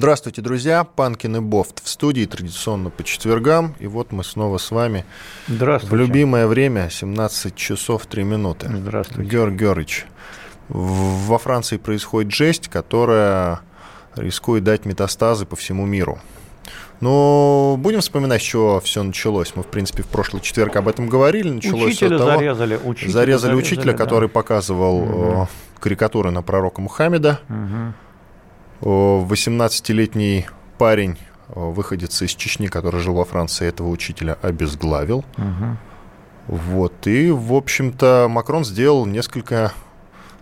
Здравствуйте, друзья. Панкин и Бофт в студии традиционно по четвергам. И вот мы снова с вами Здравствуйте. в любимое время 17 часов 3 минуты. Здравствуйте. Георг Георгиевич, во Франции происходит жесть, которая рискует дать метастазы по всему миру. Но будем вспоминать, с чего все началось. Мы, в принципе, в прошлый четверг об этом говорили. Началось Учителя того, зарезали. Учителя зарезали учителя, да. который показывал э, карикатуры на пророка Мухаммеда. Мгм. О, 18-летний парень, выходец из Чечни, который жил во Франции, этого учителя обезглавил. Мгм. Вот. И, в общем-то, Макрон сделал несколько,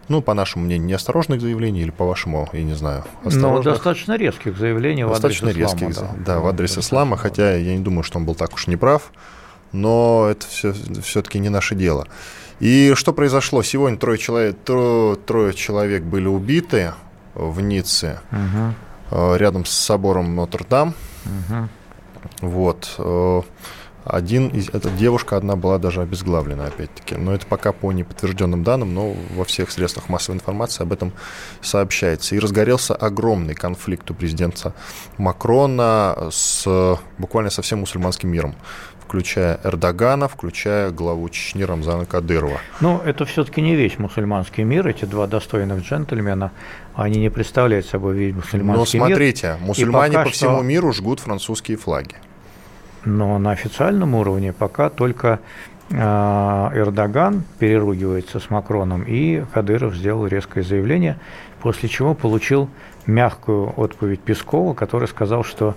ну, по нашему мнению, неосторожных заявлений, или по вашему, я не знаю, Но осторожных. Ну, достаточно резких заявлений достаточно в адрес резких, ислама, да, в адрес Достаточно, ислама, да. хотя я не думаю, что он был так уж неправ, но это все, все-таки не наше дело. И что произошло? Сегодня трое человек, тро- трое человек были убиты в Ницце, э, рядом с собором Нотр-Дам. Мгм. Вот. э, Один из, эта девушка одна была даже обезглавлена, опять-таки. Но это пока по неподтвержденным данным, но во всех средствах массовой информации об этом сообщается. И разгорелся огромный конфликт у президента Макрона с буквально со всем мусульманским миром, включая Эрдогана, включая главу Чечни Рамзана Кадырова. Ну, это все-таки не весь мусульманский мир. Эти два достойных джентльмена, они не представляют собой весь Но мусульманский мир. смотрите, мусульмане пока по всему что- миру жгут французские флаги. Но на официальном уровне пока только э, Эрдоган переругивается с Макроном, и Кадыров сделал резкое заявление, после чего получил мягкую отповедь Пескова, который сказал, что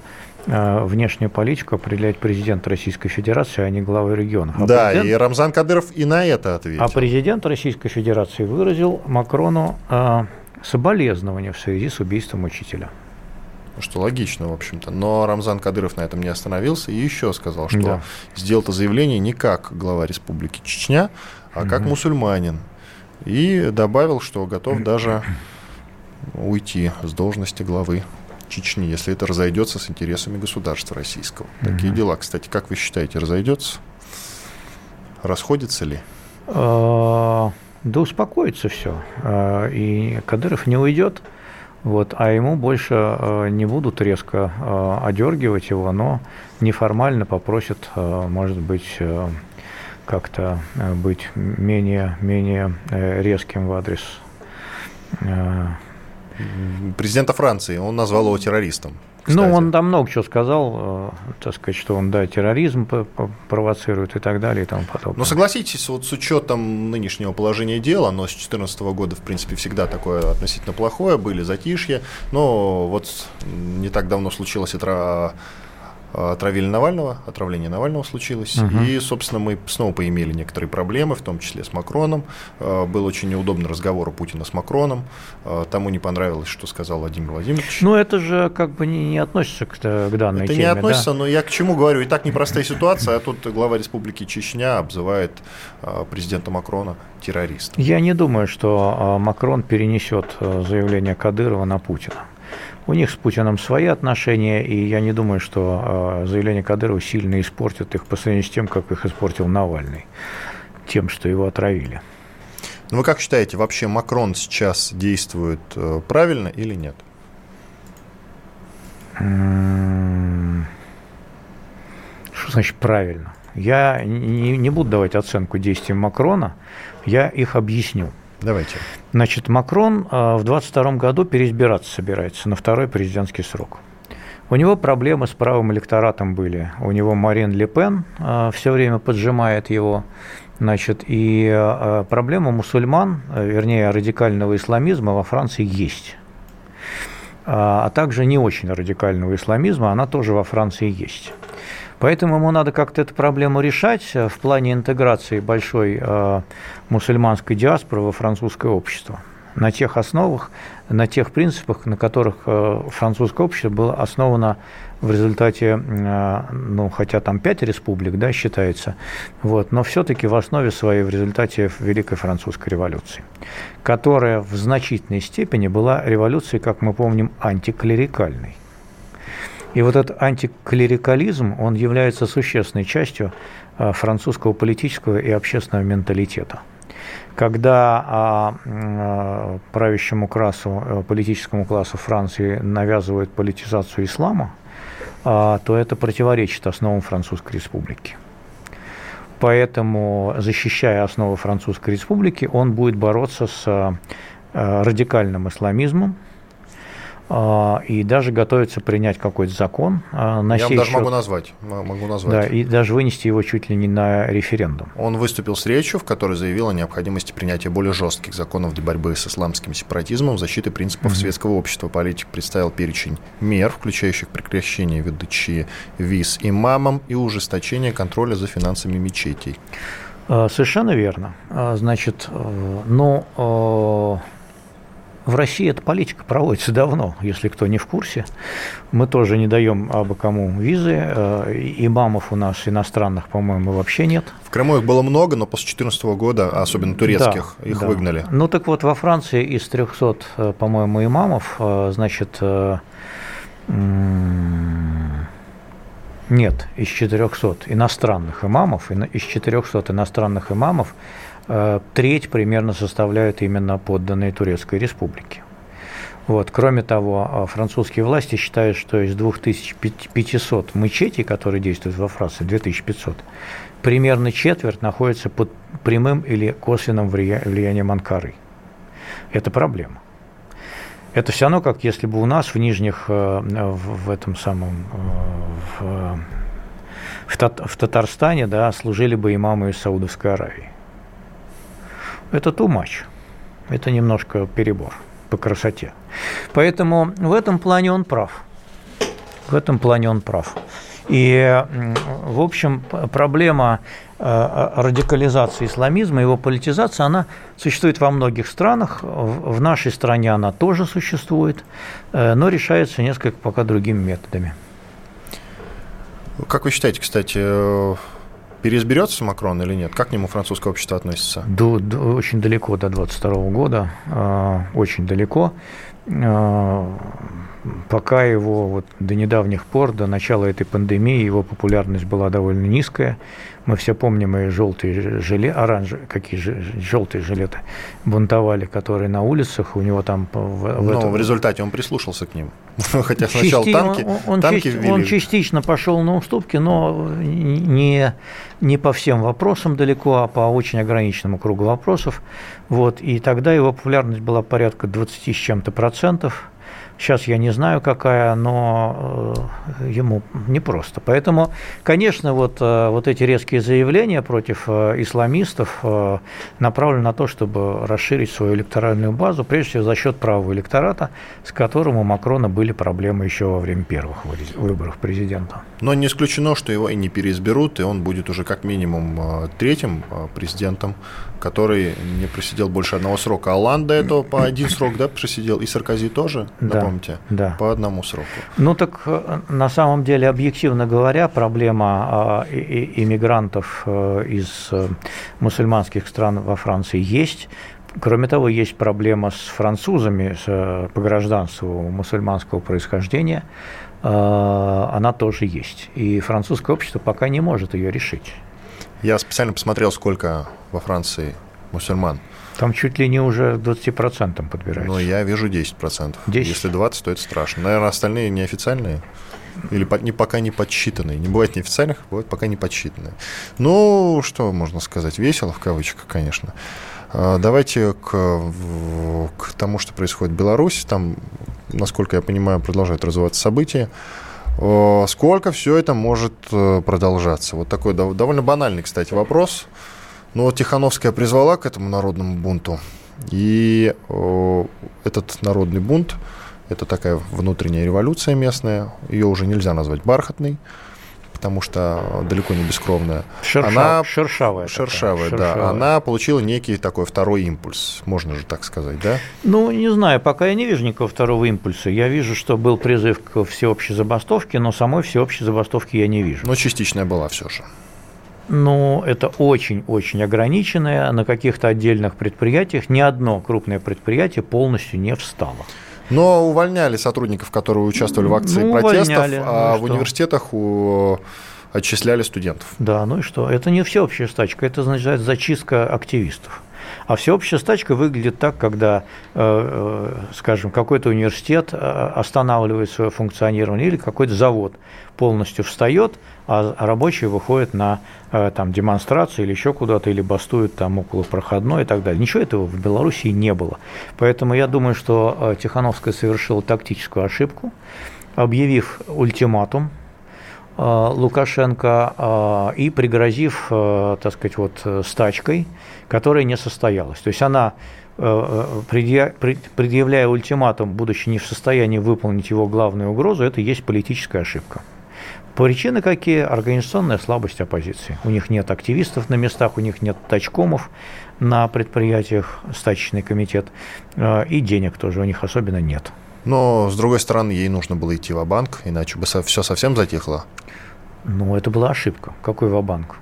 э, внешнюю политику определяет президент Российской Федерации, а не главы регионов. А да, президент- и Рамзан Кадыров и на это ответил. а президент Российской Федерации выразил Макрону э, соболезнования в связи с убийством учителя. Что логично, в общем-то. Но Рамзан Кадыров на этом не остановился и еще сказал, что Да. сделал это заявление не как глава Республики Чечня, а как Мгм. мусульманин. И добавил, что готов даже уйти с должности главы Чечни, если это разойдется с интересами государства российского. Такие Мгм. дела. Кстати, как вы считаете, разойдется? Расходится ли? Да успокоится все. И Кадыров не уйдет, вот, а ему больше э, не будут резко э, одергивать его, но неформально попросят, может быть, как-то быть менее, менее э, резким в адрес Президента Франции, он назвал его террористом. Ну, кстати. он там много чего сказал, э, так сказать, что он, да, терроризм провоцирует и так далее и тому подобное. Но согласитесь, вот с учетом нынешнего положения дела, оно с 2014 года, в принципе, всегда такое относительно плохое, были затишья, но вот не так давно случилось отра- отравили Навального, отравление Навального случилось, Мгм. и, собственно, мы снова поимели некоторые проблемы, в том числе с Макроном. Э, Был очень неудобный разговор у Путина с Макроном, Э, тому не понравилось, что сказал Владимир Владимирович. Ну, это же как бы не, не относится к, к данной Это теме. не относится, да? но я к чему говорю, и так непростая ситуация, а тут глава Республики Чечня обзывает президента Макрона террористом. Я не думаю, что а, Макрон перенесет а, заявление Кадырова на Путина. У них с Путиным свои отношения, и я не думаю, что а, заявление Кадырова сильно испортит их по сравнению с тем, как их испортил Навальный, тем, что его отравили. Ну вы как считаете, вообще Макрон сейчас действует э, правильно или нет? М, Что значит правильно? Я не, не буду давать оценку действиям Макрона, я их объясню. Давайте. Значит, Макрон э, в 22 году переизбираться собирается на второй президентский срок. У него проблемы с правым электоратом были. У него Марин Ле Пен все время поджимает его. Значит, и э, проблема мусульман, вернее, радикального исламизма во Франции есть. А а также не очень радикального исламизма, она тоже во Франции есть. Поэтому ему надо как-то эту проблему решать э, в плане интеграции большой э, мусульманской диаспоры во французское общество. на тех основах, на тех принципах, на которых э, французское общество было основано в результате, ну, хотя там пять республик, да, считается, вот, но все-таки в основе своей в результате Великой Французской революции, которая в значительной степени была революцией, как мы помним, антиклерикальной. И вот этот антиклерикализм, он является существенной частью э, французского политического и общественного менталитета – когда а, а, правящему классу, э, политическому классу Франции навязывают политизацию ислама, а, то это противоречит основам Французской республики. Поэтому, защищая основы Французской республики, он будет бороться с а, радикальным исламизмом, а, и даже готовится принять какой-то закон а, на Я сей даже счет. могу назвать, могу назвать. Да, и даже вынести его чуть ли не на референдум. Он выступил с речью, в которой заявил о необходимости принятия более жестких законов для борьбы с исламским сепаратизмом, защиты принципов mm-hmm. светского общества. Политик представил перечень мер, включающих прекращение выдачи виз имамам и ужесточение контроля за финансами мечетей. А, совершенно верно. Значит, э, ну, э, в России эта политика проводится давно, если кто не в курсе. Мы тоже не даем абы кому визы. Э, имамов у нас иностранных, по-моему, вообще нет. В Крыму их было много, но после 2014 года, особенно турецких, да, их да. выгнали. Ну так вот, во Франции из 300, э, по-моему, имамов, э, значит, нет, из 400 иностранных имамов, из 400 иностранных имамов треть примерно составляют именно подданные Турецкой республики. Вот. Кроме того, э, французские власти считают, что из 2500 мечетей, которые действуют во Франции, 2500, примерно четверть находится под прямым или косвенным влиянием Анкары. Это проблема. Это все равно, как если бы у нас в Нижних, э, в этом самом, в, в Татарстане, да, служили бы имамы из Саудовской Аравии это too much. Это немножко перебор по красоте. Поэтому в этом плане он прав. В этом плане он прав. И, в общем, проблема э, радикализации исламизма, его политизации, она существует во многих странах. В нашей стране она тоже существует, э, но решается несколько пока другими методами. Как вы считаете, кстати, э, Переизберется Макрон или нет? Как к нему французское общество относится? До, до, очень далеко до 22 года, э, очень далеко. Э, пока его вот до недавних пор, до начала этой пандемии, его популярность была довольно низкая. Мы все помним и желтые жилеты, оранжевые, какие же желтые жилеты бунтовали, которые на улицах, у него там... В, в Но этом... в результате он прислушался к ним. Хотя сначала Части... танки, он, он, танки части... он частично пошел на уступки, но не, не по всем вопросам далеко, а по очень ограниченному кругу вопросов. Вот. И тогда его популярность была порядка 20 с чем-то процентов. Сейчас я не знаю, какая, но э, ему непросто. Поэтому, конечно, вот, э, вот эти резкие заявления против э, исламистов направлены на то, чтобы расширить свою электоральную базу, прежде всего за счет правого электората, с которым у Макрона были проблемы еще во время первых выборов президента. Но не исключено, что его и не переизберут, и он будет уже как минимум третьим президентом который не просидел больше одного срока. Алан до этого по один срок, да, просидел, и Саркози тоже, да, напомните, да. по одному сроку. Ну так э, на самом деле, объективно говоря, проблема э, иммигрантов э, из мусульманских стран во Франции есть. Кроме того, есть проблема с французами с, по гражданству мусульманского происхождения. Она тоже есть. И французское общество пока не может ее решить. Я специально посмотрел, сколько во Франции мусульман. Там чуть ли не уже 20% подбирается. Ну, я вижу 10%. 10? Если 20, то это страшно. Наверное, остальные неофициальные. Или не, пока не подсчитанные. Не бывает неофициальных, бывает пока не подсчитанные. Ну, что можно сказать? Весело, в кавычках, конечно. А, давайте к, к тому, что происходит в Беларуси. Там, насколько я понимаю, продолжают развиваться события. Сколько все это может э, продолжаться? Вот такой довольно банальный, кстати, вопрос. Но вот Тихановская призвала к этому народному бунту. И этот народный бунт, это такая внутренняя революция местная, ее уже нельзя назвать бархатной, потому что далеко не бескровная. Шершав, она шершавая. Шершавая, такая, да. Она получила некий такой второй импульс, можно же так сказать, да? Ну, не знаю, пока я не вижу никакого второго импульса. Я вижу, что был призыв к всеобщей забастовке, но самой всеобщей забастовки я не вижу. Но частичная была все же. Ну, это очень-очень ограниченное. На каких-то отдельных предприятиях ни одно крупное предприятие полностью не встало. Но увольняли сотрудников, которые участвовали в акции ну, протестов, увольняли, а ну в университетах у отчисляли студентов. Да, ну и что? Это не всеобщая стачка, это означает зачистка активистов. А всеобщая стачка выглядит так, когда, э, э, скажем, какой-то университет э, останавливает свое функционирование или какой-то завод полностью встает, а рабочие выходят на там, демонстрацию или еще куда-то, или бастуют там около проходной и так далее. Ничего этого в Белоруссии не было. Поэтому я думаю, что Тихановская совершила тактическую ошибку, объявив ультиматум Лукашенко и пригрозив, так сказать, вот стачкой, которая не состоялась. То есть она, э, э, предъявляя ультиматум, будучи не в состоянии выполнить его главную угрозу, это и есть политическая ошибка. Причины какие? Организационная слабость оппозиции. У них нет активистов на местах, у них нет тачкомов на предприятиях, стачечный комитет, э, и денег тоже у них особенно нет. Но, с другой стороны, ей нужно было идти в банк иначе бы все совсем затихло. Ну, это была ошибка. Какой в банк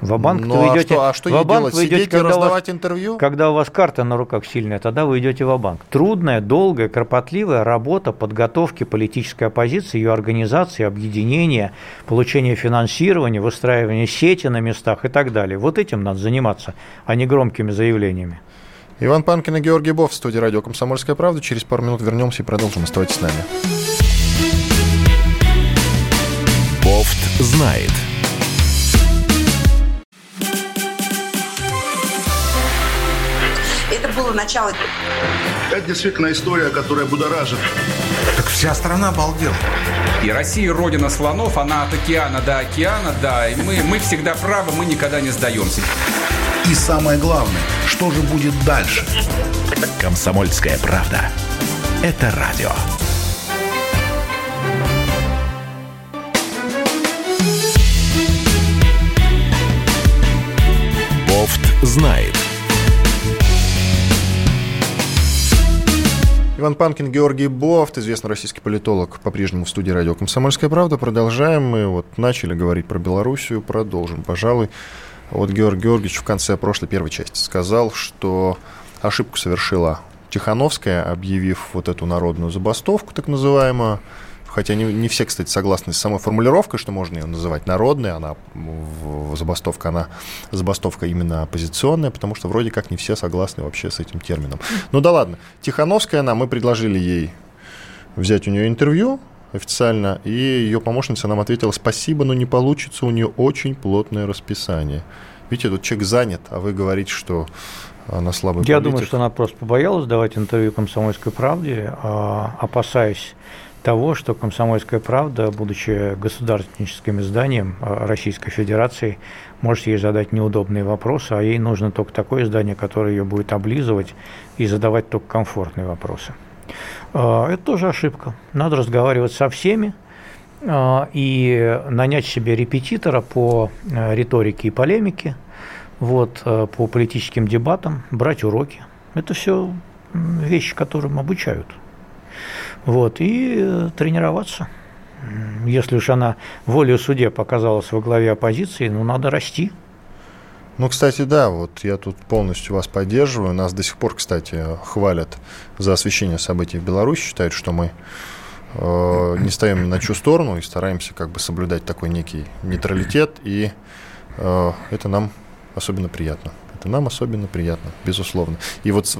Ва-банк ну, вы идете, а что, а что ей делать? Вы идете, Сидеть и раздавать вас, интервью? Когда у вас карта на руках сильная, тогда вы идете в банк Трудная, долгая, кропотливая работа подготовки политической оппозиции, ее организации, объединения, получения финансирования, выстраивания сети на местах и так далее. Вот этим надо заниматься, а не громкими заявлениями. Иван Панкин и Георгий Бов в студии радио «Комсомольская правда». Через пару минут вернемся и продолжим. Оставайтесь с нами. Бофт знает. было начало. Это действительно история, которая будоражит. Так вся страна обалдела. И Россия родина слонов, она от океана до океана, да. И мы, мы всегда правы, мы никогда не сдаемся. И самое главное, что же будет дальше? Комсомольская правда. Это радио. Бофт знает. Иван Панкин, Георгий Бофт, известный российский политолог, по-прежнему в студии радио «Комсомольская правда». Продолжаем. Мы вот начали говорить про Белоруссию, продолжим, пожалуй. Вот Георгий Георгиевич в конце прошлой первой части сказал, что ошибку совершила Тихановская, объявив вот эту народную забастовку, так называемую, хотя не, не все, кстати, согласны с самой формулировкой, что можно ее называть народной, она забастовка, она забастовка именно оппозиционная, потому что вроде как не все согласны вообще с этим термином. Ну да ладно, Тихановская она, мы предложили ей взять у нее интервью официально, и ее помощница нам ответила, спасибо, но не получится, у нее очень плотное расписание. Видите, тут человек занят, а вы говорите, что она слабый Я политик. думаю, что она просто побоялась давать интервью «Комсомольской правде», а, опасаясь того, что «Комсомольская правда», будучи государственническим изданием а, Российской Федерации, может ей задать неудобные вопросы, а ей нужно только такое издание, которое ее будет облизывать и задавать только комфортные вопросы. А, это тоже ошибка. Надо разговаривать со всеми а, и нанять себе репетитора по риторике и полемике, вот, по политическим дебатам, брать уроки. Это все вещи, которым обучают. Вот, и э, тренироваться. Если уж она волею судья показалась во главе оппозиции, ну, надо расти. Ну, кстати, да, вот я тут полностью вас поддерживаю. Нас до сих пор, кстати, хвалят за освещение событий в Беларуси, считают, что мы э, не стоим на чью сторону и стараемся как бы соблюдать такой некий нейтралитет, и э, это нам особенно приятно. Это нам особенно приятно, безусловно. И вот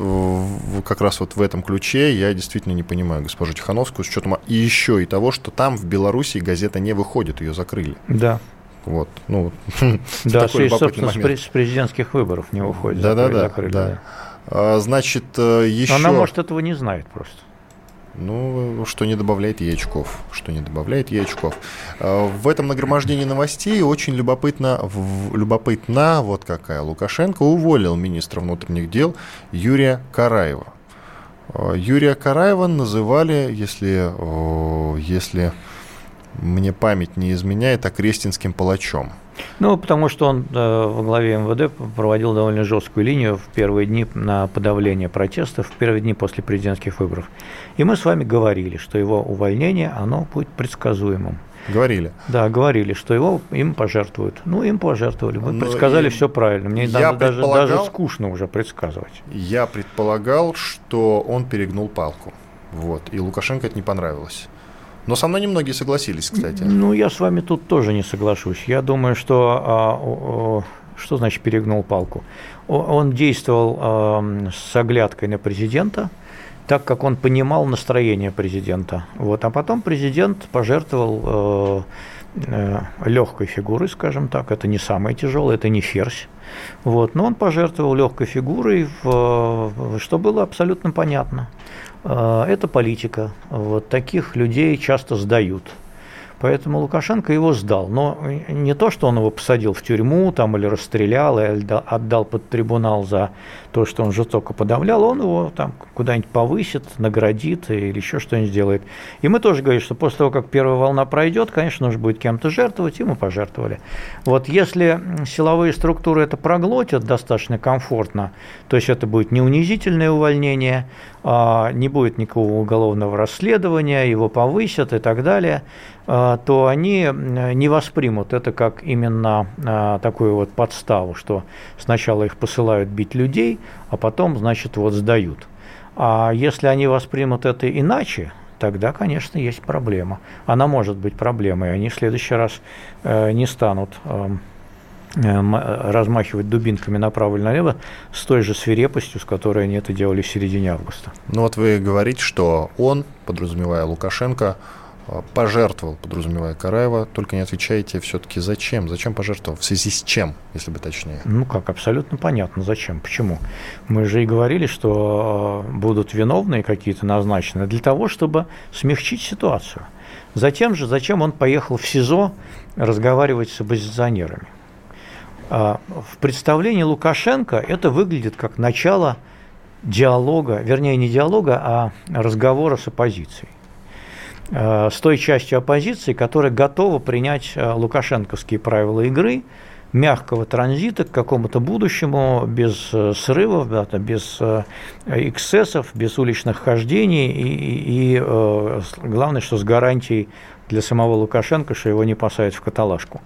как раз вот в этом ключе я действительно не понимаю госпожу Тихановскую с учетом и еще и того, что там в Беларуси газета не выходит, ее закрыли. Да. Вот, ну, да, такой собственно, момент. с президентских выборов не выходит. Да, да, да, да. А, значит, еще... Она, может, этого не знает просто. Ну, что не добавляет ей очков. Что не добавляет ей очков. А, в этом нагромождении новостей очень любопытно, любопытно вот какая. Лукашенко уволил министра внутренних дел Юрия Караева. А, Юрия Караева называли, если, если мне память не изменяет, окрестинским палачом. Ну, потому что он э, во главе МВД проводил довольно жесткую линию в первые дни на подавление протестов, в первые дни после президентских выборов. И мы с вами говорили, что его увольнение, оно будет предсказуемым. Говорили. Да, говорили, что его им пожертвуют. Ну, им пожертвовали. Мы Но предсказали все правильно. Мне я даже, даже скучно уже предсказывать. Я предполагал, что он перегнул палку. Вот. И Лукашенко это не понравилось. Но со мной немногие согласились, кстати. Ну, я с вами тут тоже не соглашусь. Я думаю, что а, что значит перегнул палку? Он действовал ам, с оглядкой на президента, так как он понимал настроение президента. Вот. А потом президент пожертвовал легкой фигурой, скажем так. Это не самое тяжелое, это не ферзь. Вот. Но он пожертвовал легкой фигурой, в- что было абсолютно понятно. Э, Это политика. Вот таких людей часто сдают. Поэтому Лукашенко его сдал. Но не то, что он его посадил в тюрьму там, или расстрелял, или отда- отдал под трибунал за то, что он жестоко подавлял, он его там куда-нибудь повысит, наградит или еще что-нибудь сделает. И мы тоже говорим, что после того, как первая волна пройдет, конечно, нужно будет кем-то жертвовать, и мы пожертвовали. Вот если силовые структуры это проглотят достаточно комфортно, то есть это будет не унизительное увольнение, а, не будет никакого уголовного расследования, его повысят и так далее, то они не воспримут это как именно а, такую вот подставу, что сначала их посылают бить людей, а потом, значит, вот сдают. А если они воспримут это иначе, тогда, конечно, есть проблема. Она может быть проблемой. Они в следующий раз э, не станут эм, э, м- размахивать дубинками направо или налево с той же свирепостью, с которой они это делали в середине августа. Ну вот вы говорите, что он, подразумевая Лукашенко, э, пожертвовал, подразумевая Караева, только не отвечаете все-таки зачем? Зачем пожертвовал? В связи с чем, если бы точнее? Ну как, абсолютно понятно, зачем, почему. Мы же и говорили, что э, будут виновные какие-то назначены для того, чтобы смягчить ситуацию. Затем же, зачем он поехал в СИЗО разговаривать с оппозиционерами? А, В представлении Лукашенко это выглядит как начало диалога, вернее не диалога, а разговора с оппозицией. Э, С той частью оппозиции, которая готова принять э, лукашенковские правила игры, мягкого транзита к какому-то будущему без э, срывов, без эксцессов, без уличных хождений. И, и- и, главное, что с гарантией для самого Лукашенко, что его не посадят в каталажку.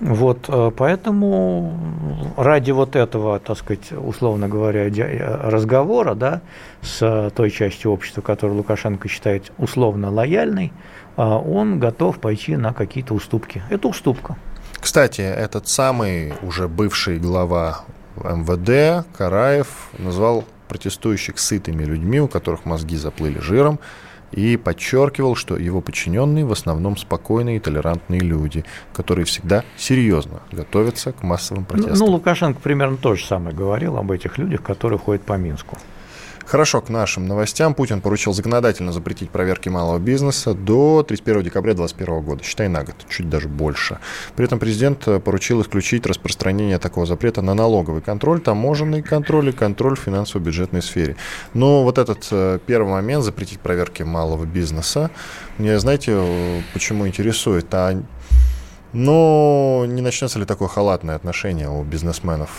Вот, э, поэтому ради вот этого, так сказать, условно говоря, э, разговора, да, с э, той частью общества, которую Лукашенко считает условно лояльной, он готов пойти на какие-то уступки. Это уступка. Кстати, этот самый уже бывший глава МВД Караев назвал протестующих сытыми людьми, у которых мозги заплыли жиром, и подчеркивал, что его подчиненные в основном спокойные и толерантные люди, которые всегда серьезно готовятся к массовым Ну, протестам. Ну, Лукашенко примерно то же самое говорил об этих людях, которые ходят по Минску. Хорошо, к нашим новостям. Путин поручил законодательно запретить проверки малого бизнеса до 31 декабря 2021 года, считай на год, чуть даже больше. При этом президент э, поручил исключить распространение такого запрета на налоговый контроль, таможенный контроль и контроль в финансово-бюджетной сфере. Но вот этот э, первый момент, запретить проверки малого бизнеса, мне, знаете, э, почему интересует? А, ну, не начнется ли такое халатное отношение у бизнесменов?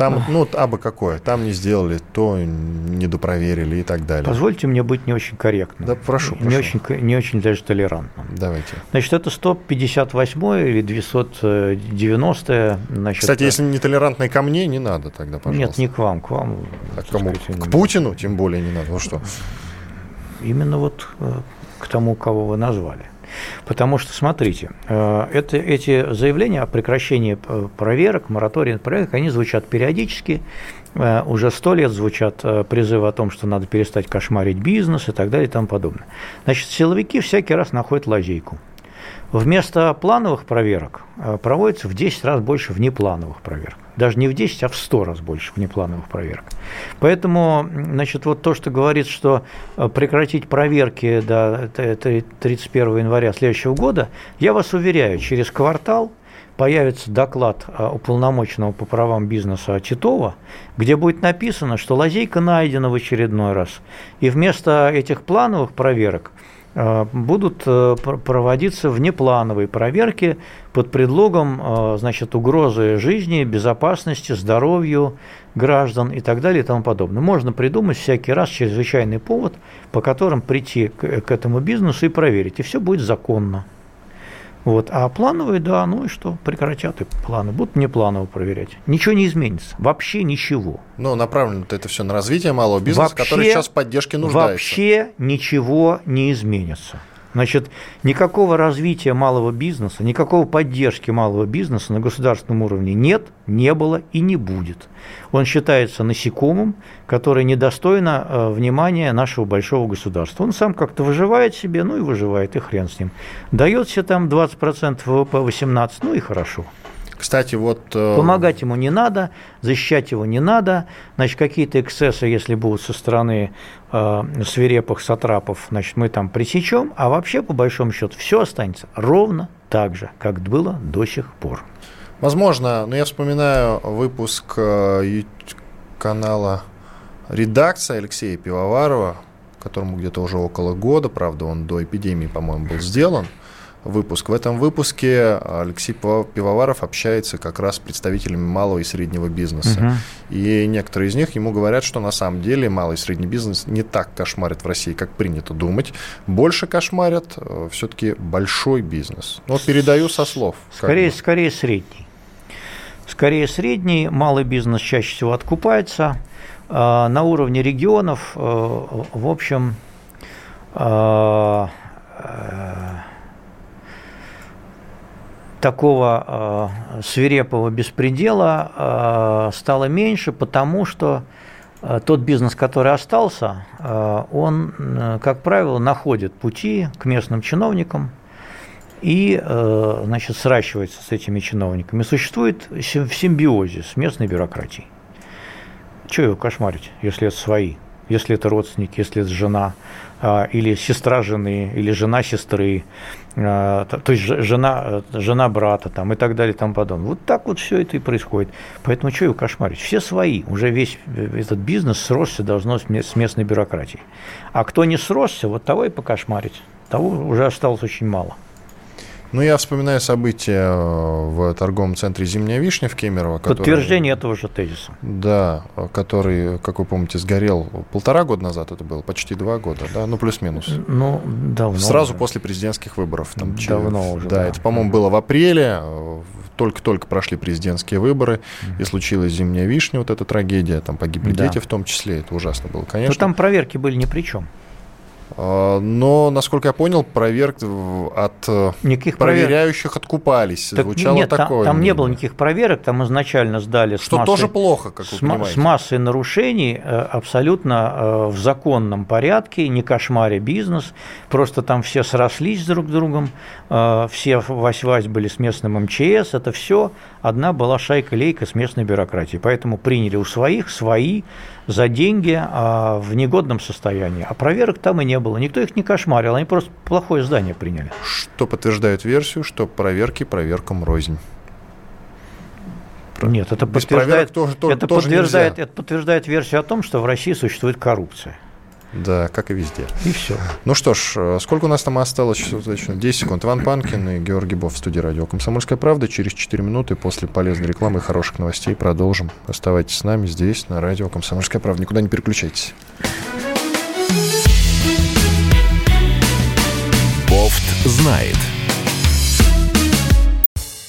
Там, ну, абы какое, там не сделали, то не допроверили и так далее. Позвольте мне быть не очень корректным. Да, прошу, Не прошу. очень, ко- не очень даже толерантным. Давайте. Значит, это 158 или 290 значит, Кстати, если нетолерантный ко мне, не надо тогда, Нет, пожалуйста. не к вам, к вам. А кому? сказать, К Путину тем более не надо. Ну что? Именно вот э, к тому, кого вы назвали. Потому что, смотрите, э, это, эти заявления о прекращении э, проверок, моратории на проверок, они звучат периодически. Э, Уже сто лет звучат призывы о том, что надо перестать кошмарить бизнес и так далее и тому подобное. Значит, силовики всякий раз находят лазейку. Вместо плановых проверок проводится в 10 раз больше внеплановых проверок. Даже не в 10, а в 100 раз больше внеплановых проверок. Поэтому, значит, вот то, что говорит, что э, прекратить проверки до т- т- 31 января следующего года, я вас уверяю, через квартал появится доклад э, уполномоченного по правам бизнеса Титова, где будет написано, что лазейка найдена в очередной раз. И вместо этих плановых проверок э, будут э, проводиться внеплановые проверки под предлогом э, значит, угрозы жизни, безопасности, здоровью граждан и так далее и тому подобное. Можно придумать всякий раз чрезвычайный повод, по которым прийти к этому бизнесу и проверить, и все будет законно. Вот. А плановые, да, ну и что, прекратят и планы, будут не планово проверять. Ничего не изменится, вообще ничего. Но направлено это все на развитие малого бизнеса, вообще, который сейчас в поддержке нуждается. Вообще ничего не изменится. Значит, никакого развития малого бизнеса, никакого поддержки малого бизнеса на государственном уровне нет, не было и не будет. Он считается насекомым, которое недостойно э, внимания нашего большого государства. Он сам как-то выживает себе, ну и выживает, и хрен с ним. Дает себе там 20% ВВП, 18%, ну и хорошо. Кстати, вот... Э, Помогать ему не надо, защищать его не надо. Значит, какие-то эксцессы, если будут со стороны э, свирепых сатрапов, значит, мы там пресечем, а вообще, по большому счету, все останется ровно так же, как было до сих пор. Возможно, но я вспоминаю выпуск э, канала «Редакция» Алексея Пивоварова, которому где-то уже около года, правда, он до эпидемии, по-моему, был сделан – выпуск. В этом выпуске Алексей Пивоваров общается как раз с представителями малого и среднего бизнеса. Угу. И некоторые из них ему говорят, что на самом деле малый и средний бизнес не так кошмарит в России, как принято думать. Больше кошмарят э, все-таки большой бизнес. Вот передаю со слов. Скорее, скорее средний. Скорее средний, малый бизнес чаще всего откупается. Э, на уровне регионов, э, в общем, такого э, свирепого беспредела э, стало меньше, потому что э, тот бизнес, который остался, э, он, э, как правило, находит пути к местным чиновникам и э, значит, сращивается с этими чиновниками. Существует в симбиозе с местной бюрократией. Чего его кошмарить, если это свои? Если это родственник, если это жена, а, или сестра жены, или жена сестры, а, то есть жена, жена брата там, и так далее и тому подобное. Вот так вот все это и происходит. Поэтому что его кошмарить? Все свои. Уже весь этот бизнес сросся должно с местной бюрократией. А кто не сросся, вот того и покошмарить. Того уже осталось очень мало. Ну, я вспоминаю события э, в торговом центре «Зимняя вишня» в Кемерово. Подтверждение который, этого же тезиса. Да, который, как вы помните, сгорел полтора года назад это было, почти два года, да, ну, плюс-минус. Ну, давно Сразу уже. после президентских выборов. Там, давно че, уже, да. Да, это, по-моему, было в апреле, э, только-только прошли президентские выборы, mm-hmm. и случилась «Зимняя вишня», вот эта трагедия, там погибли да. дети в том числе, это ужасно было, конечно. Но там проверки были ни при чем. А, но, насколько я понял, проверк от э, никаких проверяющих проверок. откупались. Так Звучало нет, такое. Там, там не было никаких проверок, там изначально сдали Что массой, тоже плохо, как вы с, понимаете. С массой нарушений э, абсолютно э, в законном порядке, не кошмаре бизнес. Просто там все срослись друг с другом, все вась-вась были с местным МЧС. Это все одна была шайка-лейка с местной бюрократией. Поэтому приняли у своих свои за деньги а, в негодном состоянии. А проверок там и не было. Никто их не кошмарил, они просто плохое здание приняли. Что подтверждает версию, что проверки проверкам рознь. Нет, это подтверждает, тоже, это, тоже подтверждает, это подтверждает версию о том, что в России существует коррупция. Да, как и везде. И все. Ну что ж, э, сколько у нас там осталось? 10 секунд. Иван Панкин и Георгий Бов в студии радио «Комсомольская правда». Через 4 минуты после полезной рекламы и хороших новостей продолжим. Оставайтесь с нами здесь, на радио «Комсомольская правда». Никуда не переключайтесь. Бофт знает.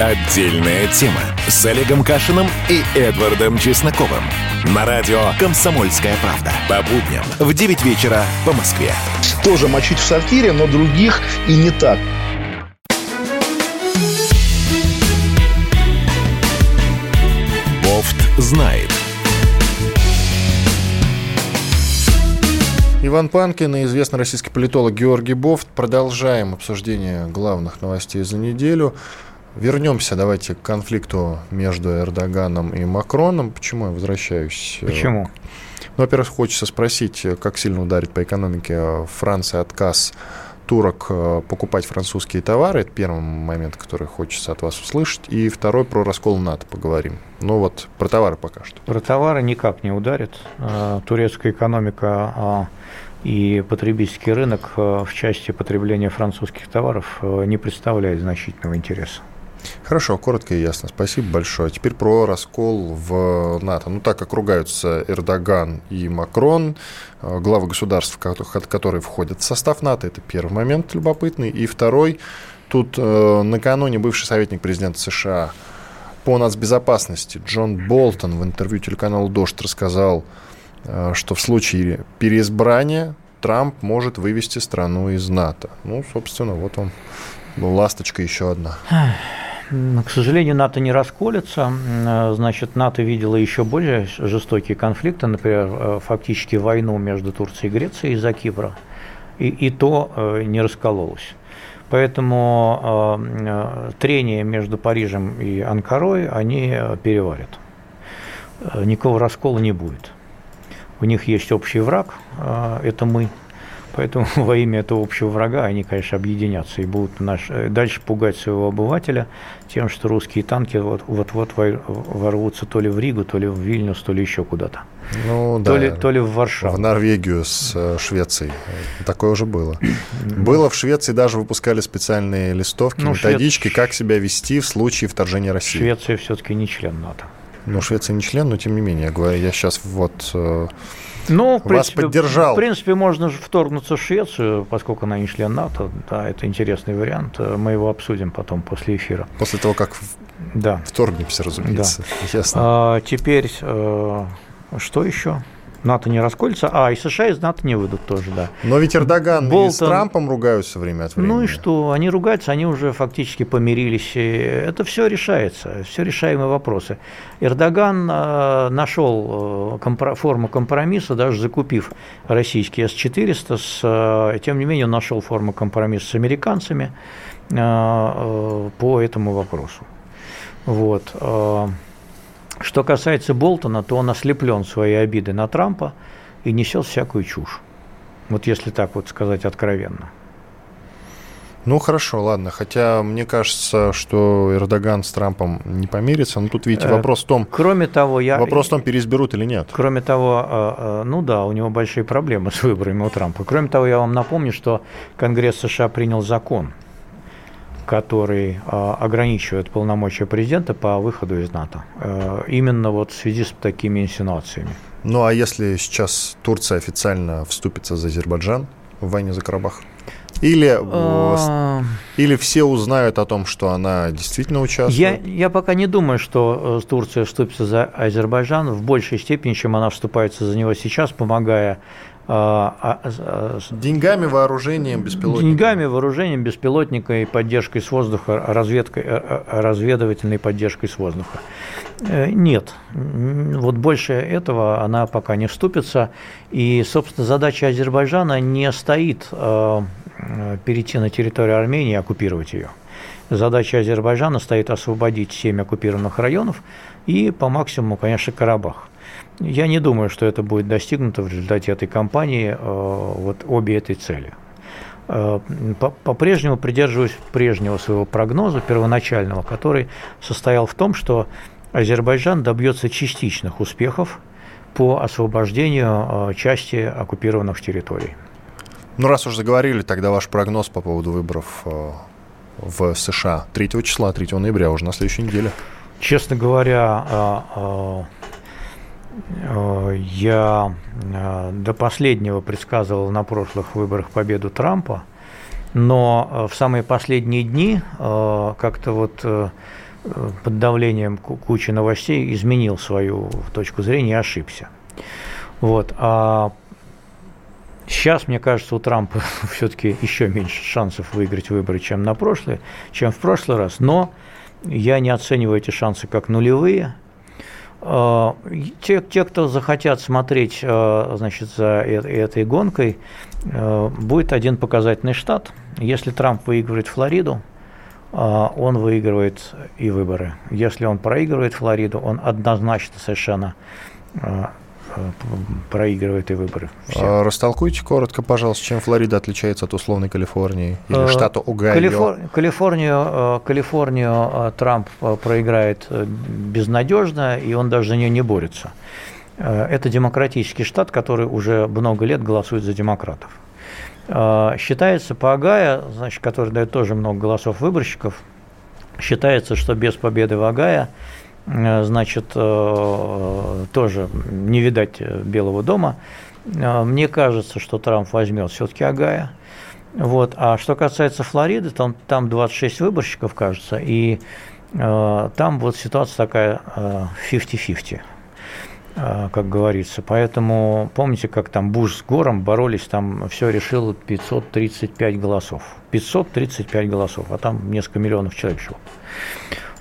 Отдельная тема с Олегом Кашиным и Эдвардом Чесноковым. На радио «Комсомольская правда». По будням в 9 вечера по Москве. Тоже мочить в сортире, но других и не так. Бофт знает. Иван Панкин и известный российский политолог Георгий Бофт. Продолжаем обсуждение главных новостей за неделю. Вернемся, давайте, к конфликту между Эрдоганом и Макроном. Почему я возвращаюсь? Почему? Ну, во-первых, хочется спросить, как сильно ударит по экономике Франции отказ турок э, покупать французские товары. Это первый момент, который хочется от вас услышать. И второй про раскол НАТО поговорим. Ну вот про товары пока что. Про товары никак не ударит. Э, турецкая экономика а, и потребительский рынок э, в части потребления французских товаров не представляет значительного интереса. Хорошо, коротко и ясно. Спасибо большое. Теперь про раскол в НАТО. Ну, так как ругаются Эрдоган и Макрон, э, главы государств, которые входят в состав НАТО, это первый момент любопытный. И второй, тут э, накануне бывший советник президента США по нацбезопасности Джон Болтон в интервью телеканалу «Дождь» рассказал, э, что в случае переизбрания Трамп может вывести страну из НАТО. Ну, собственно, вот он, ласточка еще одна. К сожалению, НАТО не расколется. Значит, НАТО видело еще более жестокие конфликты, например, э, фактически войну между Турцией и Грецией из-за Кипра. И, и то э, не раскололось. Поэтому э, трения между Парижем и Анкарой, они переварят. Никакого раскола не будет. У них есть общий враг, это мы – Поэтому во имя этого общего врага они, конечно, объединятся и будут наш, э, дальше пугать своего обывателя тем, что русские танки вот-вот ворвутся то ли в Ригу, то ли в Вильнюс, то ли еще куда-то. Ну, то, да. ли, то ли в Варшаву. В Норвегию с э, Швецией. Такое уже было. Было в Швеции, даже выпускали специальные листовки, ну, методички, Швед... как себя вести в случае вторжения России. Швеция все-таки не член НАТО. Ну, Швеция не член, но тем не менее, я говорю, я сейчас вот э, ну, в принципе, вас поддержал. В принципе, можно же вторгнуться в Швецию, поскольку она не член НАТО. Да, это интересный вариант. Мы его обсудим потом после эфира. После того, как да. вторгнемся, разумеется. Да. Ясно. А, теперь, э, что еще? НАТО не расколется. А, и США из НАТО не выйдут тоже, да. Но ведь Эрдоган Болтон... и с Трампом ругаются время от времени. Ну и что? Они ругаются, они уже фактически помирились. И это все решается, все решаемые вопросы. Эрдоган э, нашел э, компро- форму компромисса, даже закупив российский С-400, с, э, тем не менее он нашел форму компромисса с американцами по этому вопросу. Вот. Что касается Болтона, то он ослеплен своей обиды на Трампа и несет всякую чушь. Вот если так вот сказать откровенно. Ну хорошо, ладно. Хотя мне кажется, что Эрдоган с Трампом не помирится. Но тут, видите, э, вопрос в том. Кроме того, я. Вопрос в том, переизберут или нет. Кроме того, э, э, ну да, у него большие проблемы с выборами у Трампа. Кроме того, я вам напомню, что Конгресс США принял закон, который а, ограничивает полномочия президента по выходу из НАТО. Э, именно вот в связи с такими инсинуациями. Ну а если сейчас Турция официально вступится за Азербайджан в войне за Карабах? Или, а... или все узнают о том, что она действительно участвует? Я, я пока не думаю, что э, Турция вступится за Азербайджан в большей степени, чем она вступается за него сейчас, помогая а, а, а, деньгами, вооружением, беспилотниками. Деньгами, вооружением, беспилотникой, поддержкой с воздуха, разведкой, э, э, разведывательной поддержкой с воздуха. Э, нет, вот больше этого она пока не вступится. И, собственно, задача Азербайджана не стоит перейти на территорию Армении и оккупировать ее. Задача Азербайджана стоит освободить семь оккупированных районов и по максимуму, конечно, Карабах. Я не думаю, что это будет достигнуто в результате этой кампании, э, вот обе этой цели. Э, по-прежнему придерживаюсь прежнего своего прогноза, первоначального, который состоял в том, что Азербайджан добьется частичных успехов по освобождению э, части оккупированных территорий. Ну, раз уже заговорили, тогда ваш прогноз по поводу выборов в США 3 числа, 3 ноября, уже на следующей неделе. Честно говоря, я э, до последнего предсказывал на прошлых выборах победу Трампа, но э, в самые последние дни как-то вот под давлением кучи новостей изменил свою точку зрения и ошибся. Вот. А сейчас, мне кажется, у Трампа все-таки еще меньше шансов выиграть выборы, чем на прошлые, чем в прошлый раз. Но я не оцениваю эти шансы как нулевые. Э, те, те, кто захотят смотреть э, значит, за этой гонкой, э, будет один показательный штат. Если Трамп выигрывает Флориду, он выигрывает и выборы. Если он проигрывает Флориду, он однозначно совершенно проигрывает и выборы. Все. Растолкуйте коротко, пожалуйста, чем Флорида отличается от условной Калифорнии или штата Огайо? Калифор... Калифорнию, Калифорнию Трамп проиграет безнадежно, и он даже за нее не борется. Это демократический штат, который уже много лет голосует за демократов. Считается по Огайо, значит, который дает тоже много голосов выборщиков, считается, что без победы в Огайо Э, значит, э, тоже не видать Белого дома. Э, мне кажется, что Трамп возьмет все-таки Агая. Вот. А что касается Флориды, там, там 26 выборщиков, кажется, и э, там вот ситуация такая э, 50-50, э, как говорится. Поэтому помните, как там Буш с Гором боролись, там все решило 535 голосов. 535 голосов, а там несколько миллионов человек жило.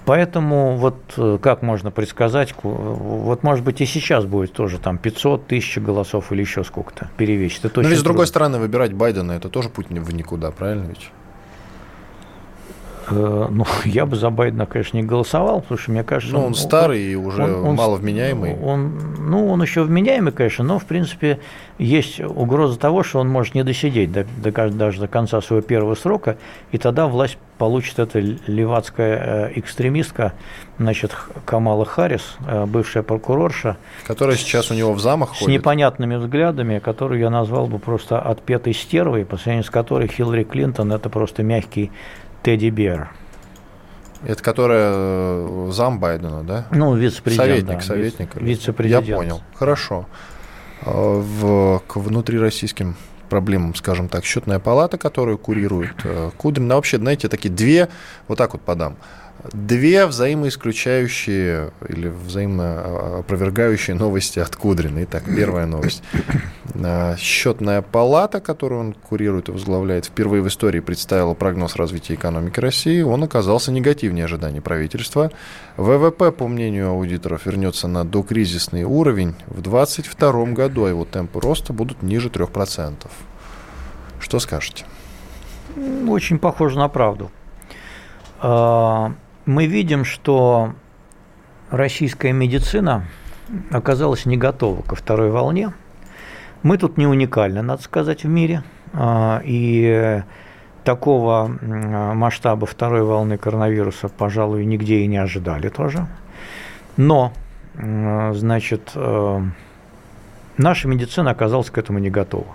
Поэтому вот э, как можно предсказать, вот может быть и сейчас будет тоже там 500 тысяч голосов или еще сколько-то перевесить. Но ведь с другой стороны выбирать Байдена это тоже путь в никуда, правильно ведь? Э, ну, я бы за Байдена, конечно, не голосовал, потому что мне кажется... Ну, он, он старый и уже он, он, мало вменяемый. Он, ну, он еще вменяемый, конечно, но, в принципе, есть угроза того, что он может не досидеть до, до, даже до конца своего первого срока, и тогда власть получит эта левацкая э, экстремистка, значит, Камала Харрис, э, бывшая прокурорша. Которая сейчас у него в замах С ходит. непонятными взглядами, которую я назвал бы просто отпетой стервой, по сравнению с которой Хиллари Клинтон – это просто мягкий Тедди Бер. Это которая э, зам Байдена, да? Ну, вице-президент. Советник, да, советник. Вице-президент. Я понял. Хорошо. А, в, к внутрироссийским проблемам, скажем так, счетная палата, которую курирует э, Кудрин. А вообще, знаете, такие две, вот так вот подам две взаимоисключающие или взаимно опровергающие новости от Кудрина. Итак, первая новость. А, счетная палата, которую он курирует и возглавляет, впервые в истории представила прогноз развития экономики России. Он оказался негативнее ожиданий правительства. ВВП, по мнению аудиторов, вернется на докризисный уровень в 2022 году, а его темпы роста будут ниже 3%. Что скажете? Очень похоже на правду. Мы видим, что российская медицина оказалась не готова ко второй волне. Мы тут не уникальны, надо сказать, в мире. А, и такого масштаба второй волны коронавируса, пожалуй, нигде и не ожидали тоже. Но, значит, э, наша медицина оказалась к этому не готова.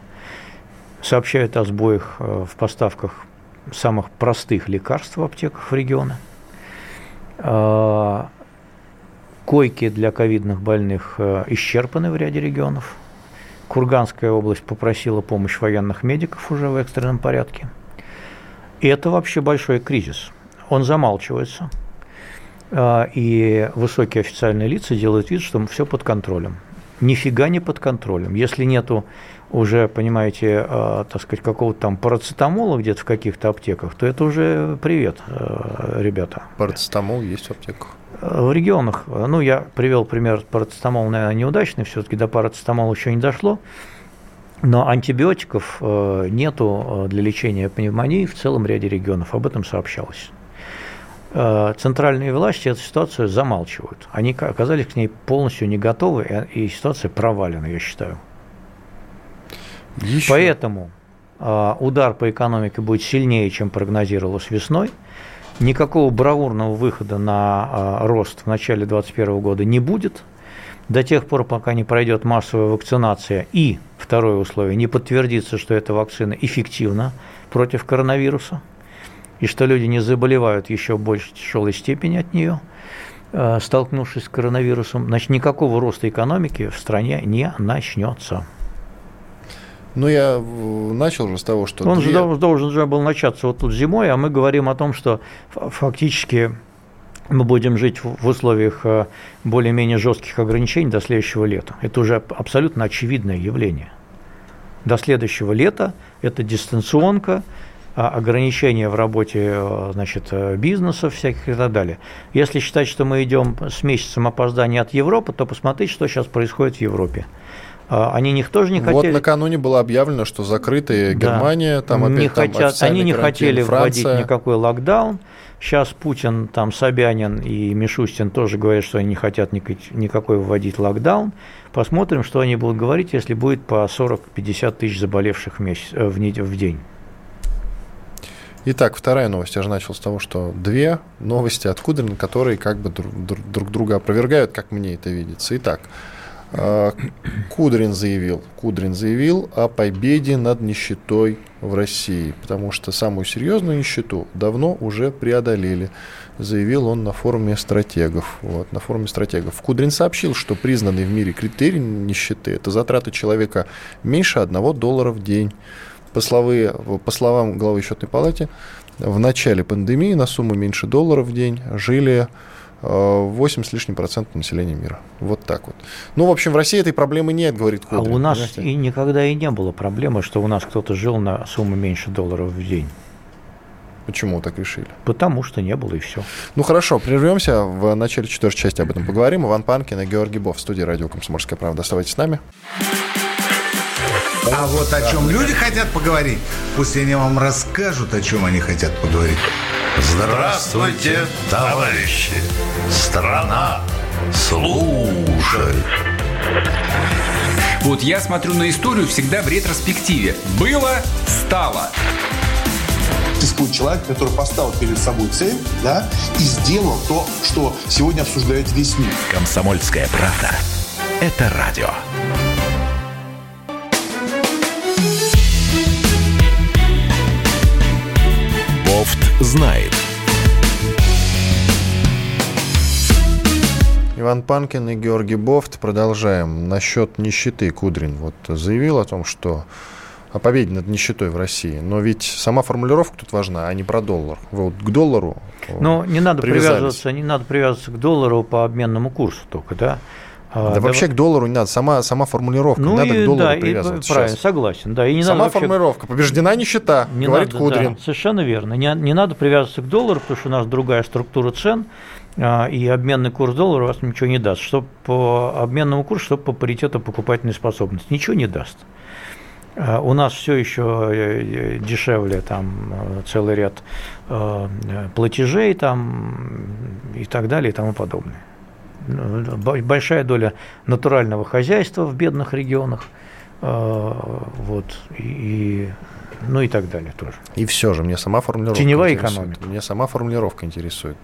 Сообщают о сбоях э, в поставках самых простых лекарств в аптеках в регионе – а, койки для ковидных больных э, исчерпаны в ряде регионов. Курганская область попросила помощь военных медиков уже в экстренном порядке. И это вообще большой кризис. Он замалчивается. А, и высокие официальные лица делают вид, что все под контролем. Нифига не под контролем. Если нету уже, понимаете, э, так сказать, какого-то там парацетамола где-то в каких-то аптеках, то это уже привет, э, ребята. Парацетамол есть в аптеках? В регионах, ну, я привел пример парацетамол, наверное, неудачный, все-таки до парацетамола еще не дошло, но антибиотиков э, нету для лечения пневмонии в целом ряде регионов, об этом сообщалось. Центральные власти эту ситуацию замалчивают. Они оказались к ней полностью не готовы, и ситуация провалена, я считаю. Еще. Поэтому э, удар по экономике будет сильнее, чем прогнозировалось весной. Никакого бравурного выхода на э, рост в начале 2021 года не будет до тех пор, пока не пройдет массовая вакцинация и, второе условие, не подтвердится, что эта вакцина эффективна против коронавируса, и что люди не заболевают еще большей тяжелой степени от нее, э, столкнувшись с коронавирусом, значит, никакого роста экономики в стране не начнется. Ну, я начал же с того, что... Он две... же должен же был начаться вот тут зимой, а мы говорим о том, что фактически мы будем жить в условиях э, более-менее жестких ограничений до следующего лета. Это уже абсолютно очевидное явление. До следующего лета это дистанционка, а, ограничения в работе э, значит, э, бизнесов всяких и так далее. Если считать, что мы идем с месяцем опоздания от Европы, то посмотрите, что сейчас происходит в Европе. А, они них тоже не хотели. Вот накануне было объявлено, что закрытая да. Германия, там опять не там хотят, Они не хотели Франция. вводить никакой локдаун. Сейчас Путин, там Собянин и Мишустин тоже говорят, что они не хотят никакой вводить локдаун. Посмотрим, что они будут говорить, если будет по 40-50 тысяч заболевших в, месяц, э, в, день. Итак, вторая новость. Я же начал с того, что две новости от Кудрина, которые как бы друг, друг друга опровергают, как мне это видится. Итак, Кудрин заявил, Кудрин заявил о победе над нищетой в России, потому что самую серьезную нищету давно уже преодолели, заявил он на форуме стратегов. Вот, на форуме стратегов. Кудрин сообщил, что признанный в мире критерий нищеты – это затраты человека меньше одного доллара в день. По, словы, по словам главы счетной палаты, в начале пандемии на сумму меньше доллара в день жили 8 с лишним процентов населения мира. Вот так вот. Ну, в общем, в России этой проблемы нет, говорит Кудрин. А у нас понимаете? и никогда и не было проблемы, что у нас кто-то жил на сумму меньше долларов в день. Почему так решили? Потому что не было и все. Ну хорошо, прервемся. В начале четвертой части об этом поговорим. Иван Панкин и Георгий Бов в студии радио «Комсомольская правда». Оставайтесь с нами. А вот о чем люди хотят поговорить, пусть они вам расскажут, о чем они хотят поговорить. Здравствуйте, товарищи! Страна слушает! Вот я смотрю на историю всегда в ретроспективе. Было, стало. Существует человек, который поставил перед собой цель, да, и сделал то, что сегодня обсуждает весь мир. Комсомольская правда. Это радио. Бофт знает. Иван Панкин и Георгий Бофт. Продолжаем. Насчет нищеты Кудрин вот заявил о том, что о победе над нищетой в России. Но ведь сама формулировка тут важна, а не про доллар. Вы вот к доллару Но не надо привязываться, не надо привязываться к доллару по обменному курсу только, да? А, да, да вообще к доллару не надо, сама, сама формулировка, ну не надо и, к доллару да, привязываться. И, правильно, согласен, да. И не сама надо вообще... формулировка, побеждена нищета, не говорит надо, Кудрин. Да, совершенно верно. Не, не надо привязываться к доллару, потому что у нас другая структура цен, а, и обменный курс доллара вас ничего не даст. Что по обменному курсу, что по паритету покупательной способности. Ничего не даст. А, у нас все еще э, э, дешевле, там э, целый ряд платежей там, и так далее и тому подобное большая доля натурального хозяйства в бедных регионах, э, вот, и, ну и так далее тоже. И все же, мне сама формулировка Теневая экономика. Мне сама формулировка интересует.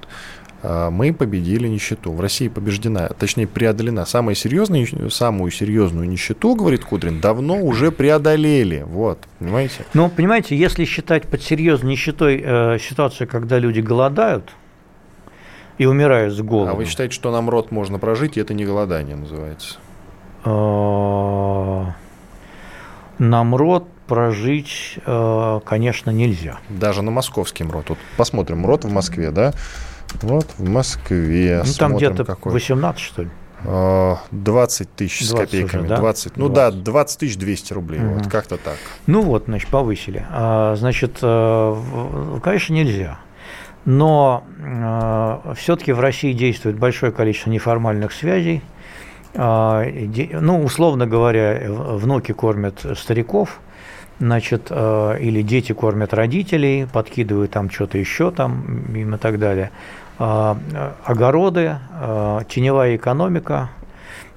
А, мы победили нищету. В России побеждена, точнее преодолена. Самая серьезная, самую серьезную нищету, говорит Кудрин, давно уже преодолели. Вот, понимаете? Ну, понимаете, если считать под серьезной нищетой э, ситуацию, когда люди голодают, и умирают с голоду. А вы считаете, что нам рот можно прожить, и это не голодание называется? А, нам рот прожить, э, конечно, нельзя. Даже на московский МРОД. Вот посмотрим, МРОД в Москве, да? Вот в Москве. Ну, там где-то какой. 18, что ли? 20 а, тысяч 20 с копейками. Уже, да? 20, ну 20. да, 20 тысяч 200 рублей. Угу. Вот как-то так. Ну вот, значит, повысили. А, значит, э, конечно, нельзя. Но э, все-таки в России действует большое количество неформальных связей. Э, ну, условно говоря, внуки кормят стариков, значит, э, или дети кормят родителей, подкидывают там что-то еще там им и так далее. Э, огороды, э, теневая экономика,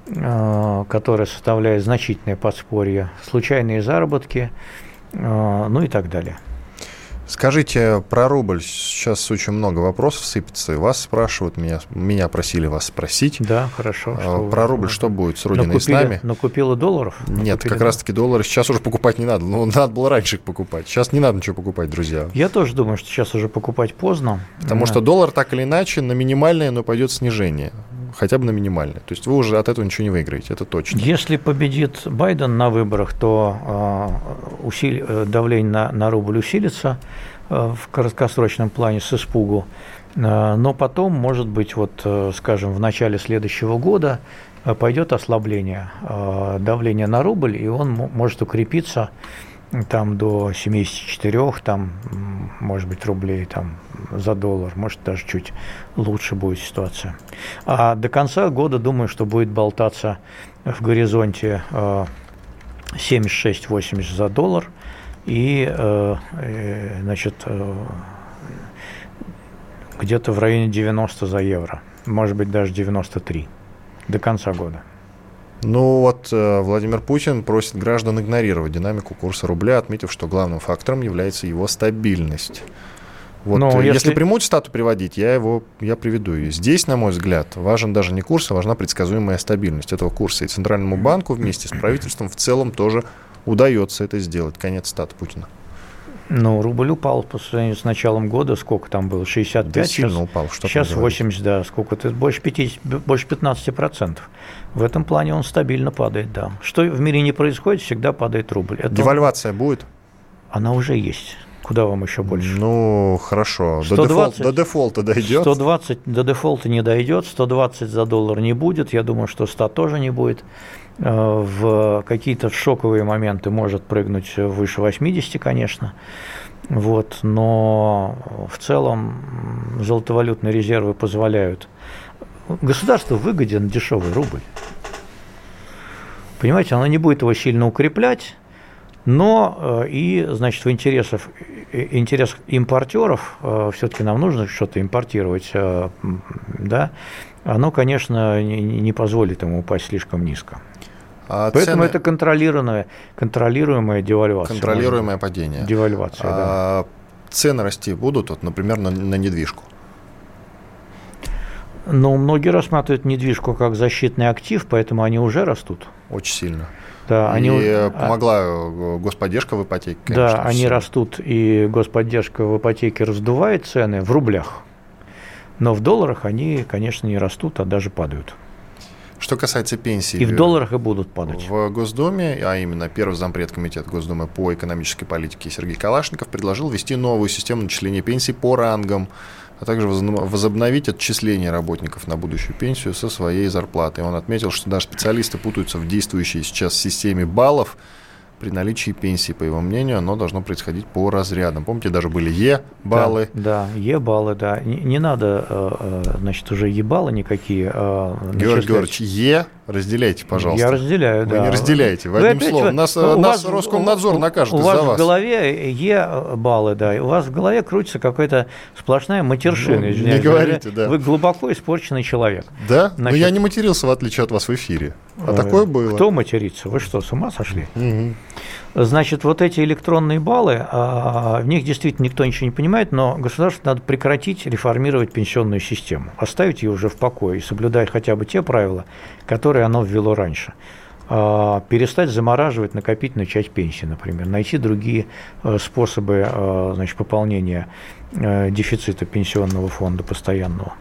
э, которая составляет значительное подспорье, случайные заработки, э, ну и так далее. Скажите про рубль. Сейчас очень много вопросов сыпется. Вас спрашивают, меня, меня просили вас спросить. Да, хорошо. А, что про рубль что будет с Родиной накупили, и с нами? Накупила долларов? Нет, накупили как раз-таки доллары сейчас уже покупать не надо. Ну, надо было раньше их покупать. Сейчас не надо ничего покупать, друзья. Я тоже думаю, что сейчас уже покупать поздно. Потому что доллар так или иначе на минимальное, но пойдет снижение. Хотя бы на минимальное. То есть вы уже от этого ничего не выиграете, это точно. Если победит Байден на выборах, то э, усили, э, давление на, на рубль усилится. Э, в краткосрочном плане с испугу. Э, но потом, может быть, вот, скажем, в начале следующего года пойдет ослабление давления на рубль, и он может укрепиться там до 74, там, может быть, рублей там за доллар, может, даже чуть лучше будет ситуация. А до конца года, думаю, что будет болтаться в горизонте 76-80 за доллар и, значит, где-то в районе 90 за евро, может быть, даже 93 до конца года. Ну вот э, Владимир Путин просит граждан игнорировать динамику курса рубля, отметив, что главным фактором является его стабильность. Вот, Но э, если... если прямую цитату приводить, я его я приведу ее. Здесь, на мой взгляд, важен даже не курс, а важна предсказуемая стабильность этого курса. И Центральному банку вместе с правительством в целом тоже удается это сделать. Конец цитаты Путина. Ну, рубль упал по сравнению с началом года. Сколько там было? 65? Да сильно сейчас, упал. Что сейчас 80, да. Сколько? Это больше, 50, больше 15 процентов. В этом плане он стабильно падает, да. Что в мире не происходит, всегда падает рубль. Это Девальвация он... будет? Она уже есть. Куда вам еще больше? Ну, хорошо. 120, до, дефолт, до дефолта дойдет? 120 до дефолта не дойдет, 120 за доллар не будет. Я думаю, что 100 тоже не будет. Э, в какие-то шоковые моменты может прыгнуть выше 80, конечно. Вот, но в целом золотовалютные резервы позволяют. Государству выгоден дешевый рубль. Понимаете, оно не будет его сильно укреплять, но э, и, значит, в интересах, интересах импортеров, э, все-таки нам нужно что-то импортировать, да, оно, конечно, не позволит ему упасть слишком низко. А Поэтому цены... это контролируемая, контролируемая девальвация. Контролируемое падение. Девальвация, а, да. Цены расти будут, вот, например, на, на недвижку? Ну, многие рассматривают недвижку как защитный актив, поэтому они уже растут. Очень сильно. Да, и они... помогла а господдержка в ипотеке. Конечно, да, они растут, и господдержка в ипотеке раздувает цены в рублях. Но в долларах они, конечно, не растут, а даже падают. Что касается пенсий... И в долларах и будут падать. В Госдуме, а именно первый зампред комитета Госдумы по экономической политике Сергей Калашников предложил ввести новую систему начисления пенсий по рангам, а также возобновить отчисление работников на будущую пенсию со своей зарплаты. Он отметил, что даже специалисты путаются в действующей сейчас системе баллов, при наличии пенсии, по его мнению, оно должно происходить по разрядам. Помните, даже были Е-баллы? Да, да Е-баллы, да. Не, не надо, э, э, значит, уже Е-баллы никакие. А, Георгий Георгиевич, Е разделяйте, пожалуйста. Я разделяю, Вы да. не разделяете, Вы одним словом. Нас, у нас вас, Роскомнадзор у, накажет у вас за вас. в голове Е-баллы, да, у вас в голове крутится какая-то сплошная матершина. Ну, не говорите, да. Вы глубоко испорченный человек. Да? Значит, Но я не матерился, в отличие от вас, в эфире. А э, такое было. Кто матерится? Вы что, с ума сошли? Угу. Значит, вот эти электронные баллы, а, в них действительно никто ничего не понимает, но государству надо прекратить реформировать пенсионную систему, оставить ее уже в покое и соблюдать хотя бы те правила, которые оно ввело раньше а, перестать замораживать накопительную часть пенсии, например, найти другие э, способы э, значит, пополнения э, дефицита пенсионного фонда постоянного.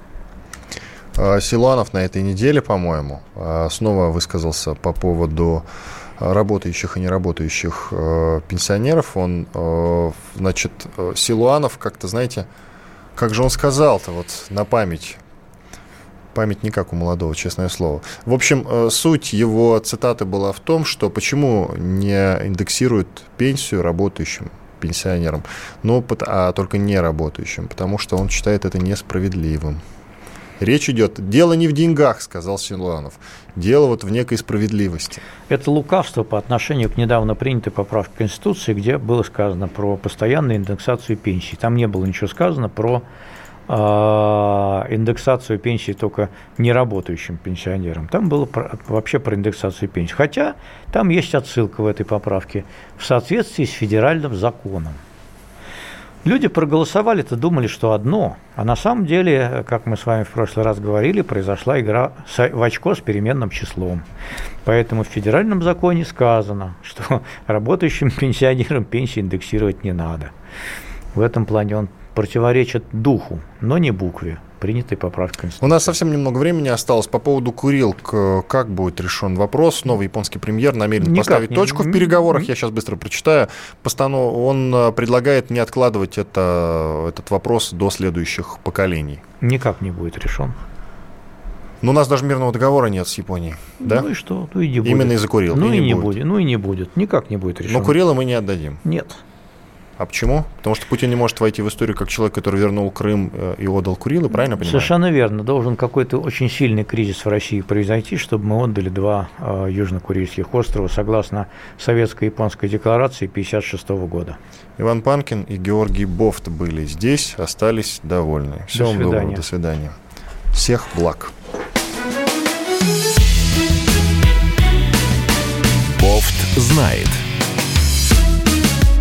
Силуанов на этой неделе, по-моему, снова высказался по поводу работающих и неработающих э, пенсионеров. Он, э, значит, э, Силуанов как-то, знаете, как же он сказал-то вот на память? Память не как у молодого, честное слово. В общем, суть его цитаты была в том, что почему не индексируют пенсию работающим пенсионерам, но, а только не работающим, потому что он считает это несправедливым. Речь идет, дело не в деньгах, сказал Силуанов, дело вот в некой справедливости. Это лукавство по отношению к недавно принятой поправке Конституции, где было сказано про постоянную индексацию пенсий. Там не было ничего сказано про э, индексацию пенсии только неработающим пенсионерам. Там было про, вообще про индексацию пенсий. Хотя там есть отсылка в этой поправке в соответствии с федеральным законом. Люди проголосовали-то, думали, что одно, а на самом деле, как мы с вами в прошлый раз говорили, произошла игра в очко с переменным числом. Поэтому в федеральном законе сказано, что работающим пенсионерам пенсии индексировать не надо. В этом плане он противоречит духу, но не букве принятой поправки Конституции. У нас совсем немного времени осталось. По поводу курилок, как будет решен вопрос? Новый японский премьер намерен Никак поставить не... точку в переговорах. Я сейчас быстро прочитаю. Постанов... Он э, предлагает не откладывать это, этот вопрос до следующих поколений. Никак не будет решен. Но у нас даже мирного договора нет с Японией, да? Ну и что? Ну и не будет. Именно из-за Курил. Ну и, и не, будет. будет. Ну и не будет. Никак не будет решен. Но Курилы мы не отдадим. Нет. А почему? Потому что Путин не может войти в историю как человек, который вернул Крым э, и отдал Курилы, правильно понимаю? Совершенно верно. Должен какой-то очень сильный кризис в России произойти, чтобы мы отдали два э, южно-курильских острова согласно советско-японской декларации 1956 года. Иван Панкин и Георгий Бофт были здесь, остались довольны. Всего до вам доброго, до свидания. Всех благ. Бофт знает.